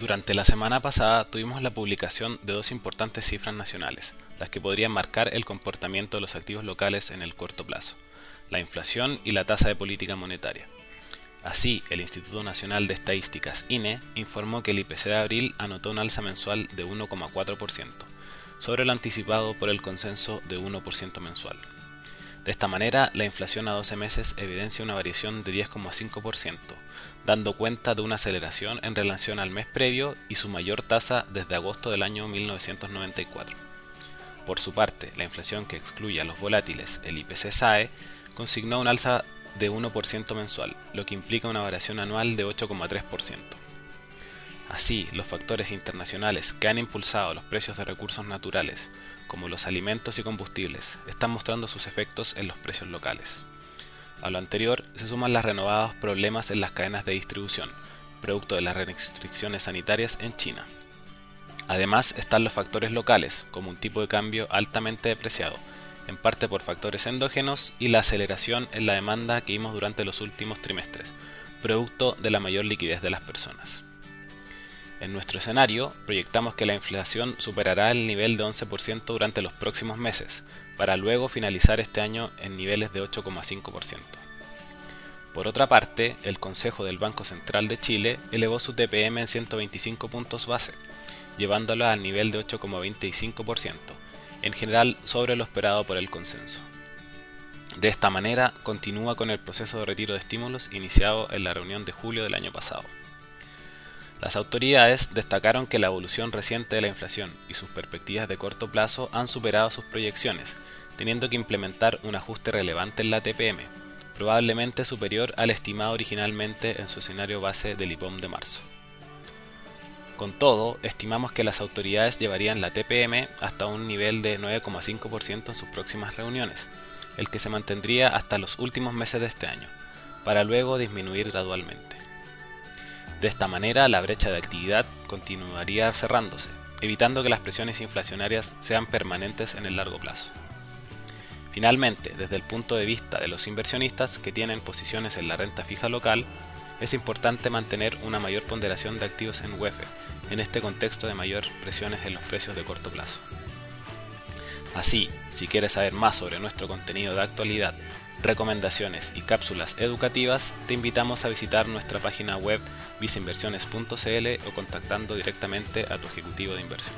Durante la semana pasada tuvimos la publicación de dos importantes cifras nacionales, las que podrían marcar el comportamiento de los activos locales en el corto plazo, la inflación y la tasa de política monetaria. Así, el Instituto Nacional de Estadísticas, INE, informó que el IPC de abril anotó un alza mensual de 1,4%, sobre lo anticipado por el consenso de 1% mensual. De esta manera, la inflación a 12 meses evidencia una variación de 10,5%, dando cuenta de una aceleración en relación al mes previo y su mayor tasa desde agosto del año 1994. Por su parte, la inflación que excluye a los volátiles, el IPC-SAE, consignó un alza de 1% mensual, lo que implica una variación anual de 8,3%. Así, los factores internacionales que han impulsado los precios de recursos naturales, como los alimentos y combustibles, están mostrando sus efectos en los precios locales. A lo anterior se suman los renovados problemas en las cadenas de distribución, producto de las restricciones sanitarias en China. Además están los factores locales, como un tipo de cambio altamente depreciado, en parte por factores endógenos y la aceleración en la demanda que vimos durante los últimos trimestres, producto de la mayor liquidez de las personas. En nuestro escenario, proyectamos que la inflación superará el nivel de 11% durante los próximos meses, para luego finalizar este año en niveles de 8,5%. Por otra parte, el Consejo del Banco Central de Chile elevó su TPM en 125 puntos base, llevándola al nivel de 8,25%, en general sobre lo esperado por el consenso. De esta manera, continúa con el proceso de retiro de estímulos iniciado en la reunión de julio del año pasado. Las autoridades destacaron que la evolución reciente de la inflación y sus perspectivas de corto plazo han superado sus proyecciones, teniendo que implementar un ajuste relevante en la TPM, probablemente superior al estimado originalmente en su escenario base del IPOM de marzo. Con todo, estimamos que las autoridades llevarían la TPM hasta un nivel de 9,5% en sus próximas reuniones, el que se mantendría hasta los últimos meses de este año, para luego disminuir gradualmente. De esta manera, la brecha de actividad continuaría cerrándose, evitando que las presiones inflacionarias sean permanentes en el largo plazo. Finalmente, desde el punto de vista de los inversionistas que tienen posiciones en la renta fija local, es importante mantener una mayor ponderación de activos en UEF en este contexto de mayor presiones en los precios de corto plazo. Así, si quieres saber más sobre nuestro contenido de actualidad recomendaciones y cápsulas educativas, te invitamos a visitar nuestra página web viceinversiones.cl o contactando directamente a tu ejecutivo de inversión.